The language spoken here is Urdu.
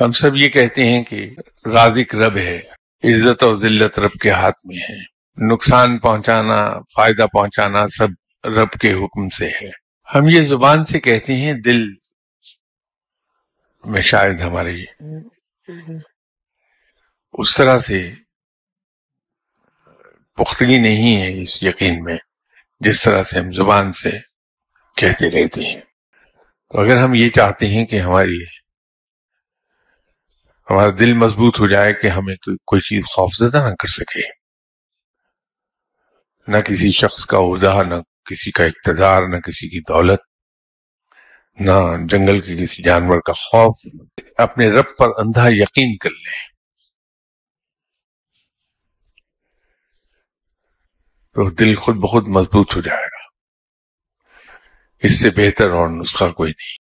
ہم سب یہ کہتے ہیں کہ رازق رب ہے، عزت اور ذلت رب کے ہاتھ میں ہے۔ نقصان پہنچانا، فائدہ پہنچانا سب رب کے حکم سے ہے۔ ہم یہ زبان سے کہتے ہیں دل میں شاید ہماری اس طرح سے پختگی نہیں ہے اس یقین میں، جس طرح سے ہم زبان سے کہتے رہتے ہیں۔ تو اگر ہم یہ چاہتے ہیں کہ ہماری ہمارا دل مضبوط ہو جائے کہ ہمیں کوئی چیز خوفزدہ نہ کر سکے۔ نہ کسی شخص کا عہدہ، نہ کسی کا اقتدار، نہ کسی کی دولت، نہ جنگل کے کسی جانور کا خوف۔ اپنے رب پر اندھا یقین کر لیں۔ تو دل خود بخود مضبوط ہو جائے گا۔ اس سے بہتر اور نسخہ کوئی نہیں۔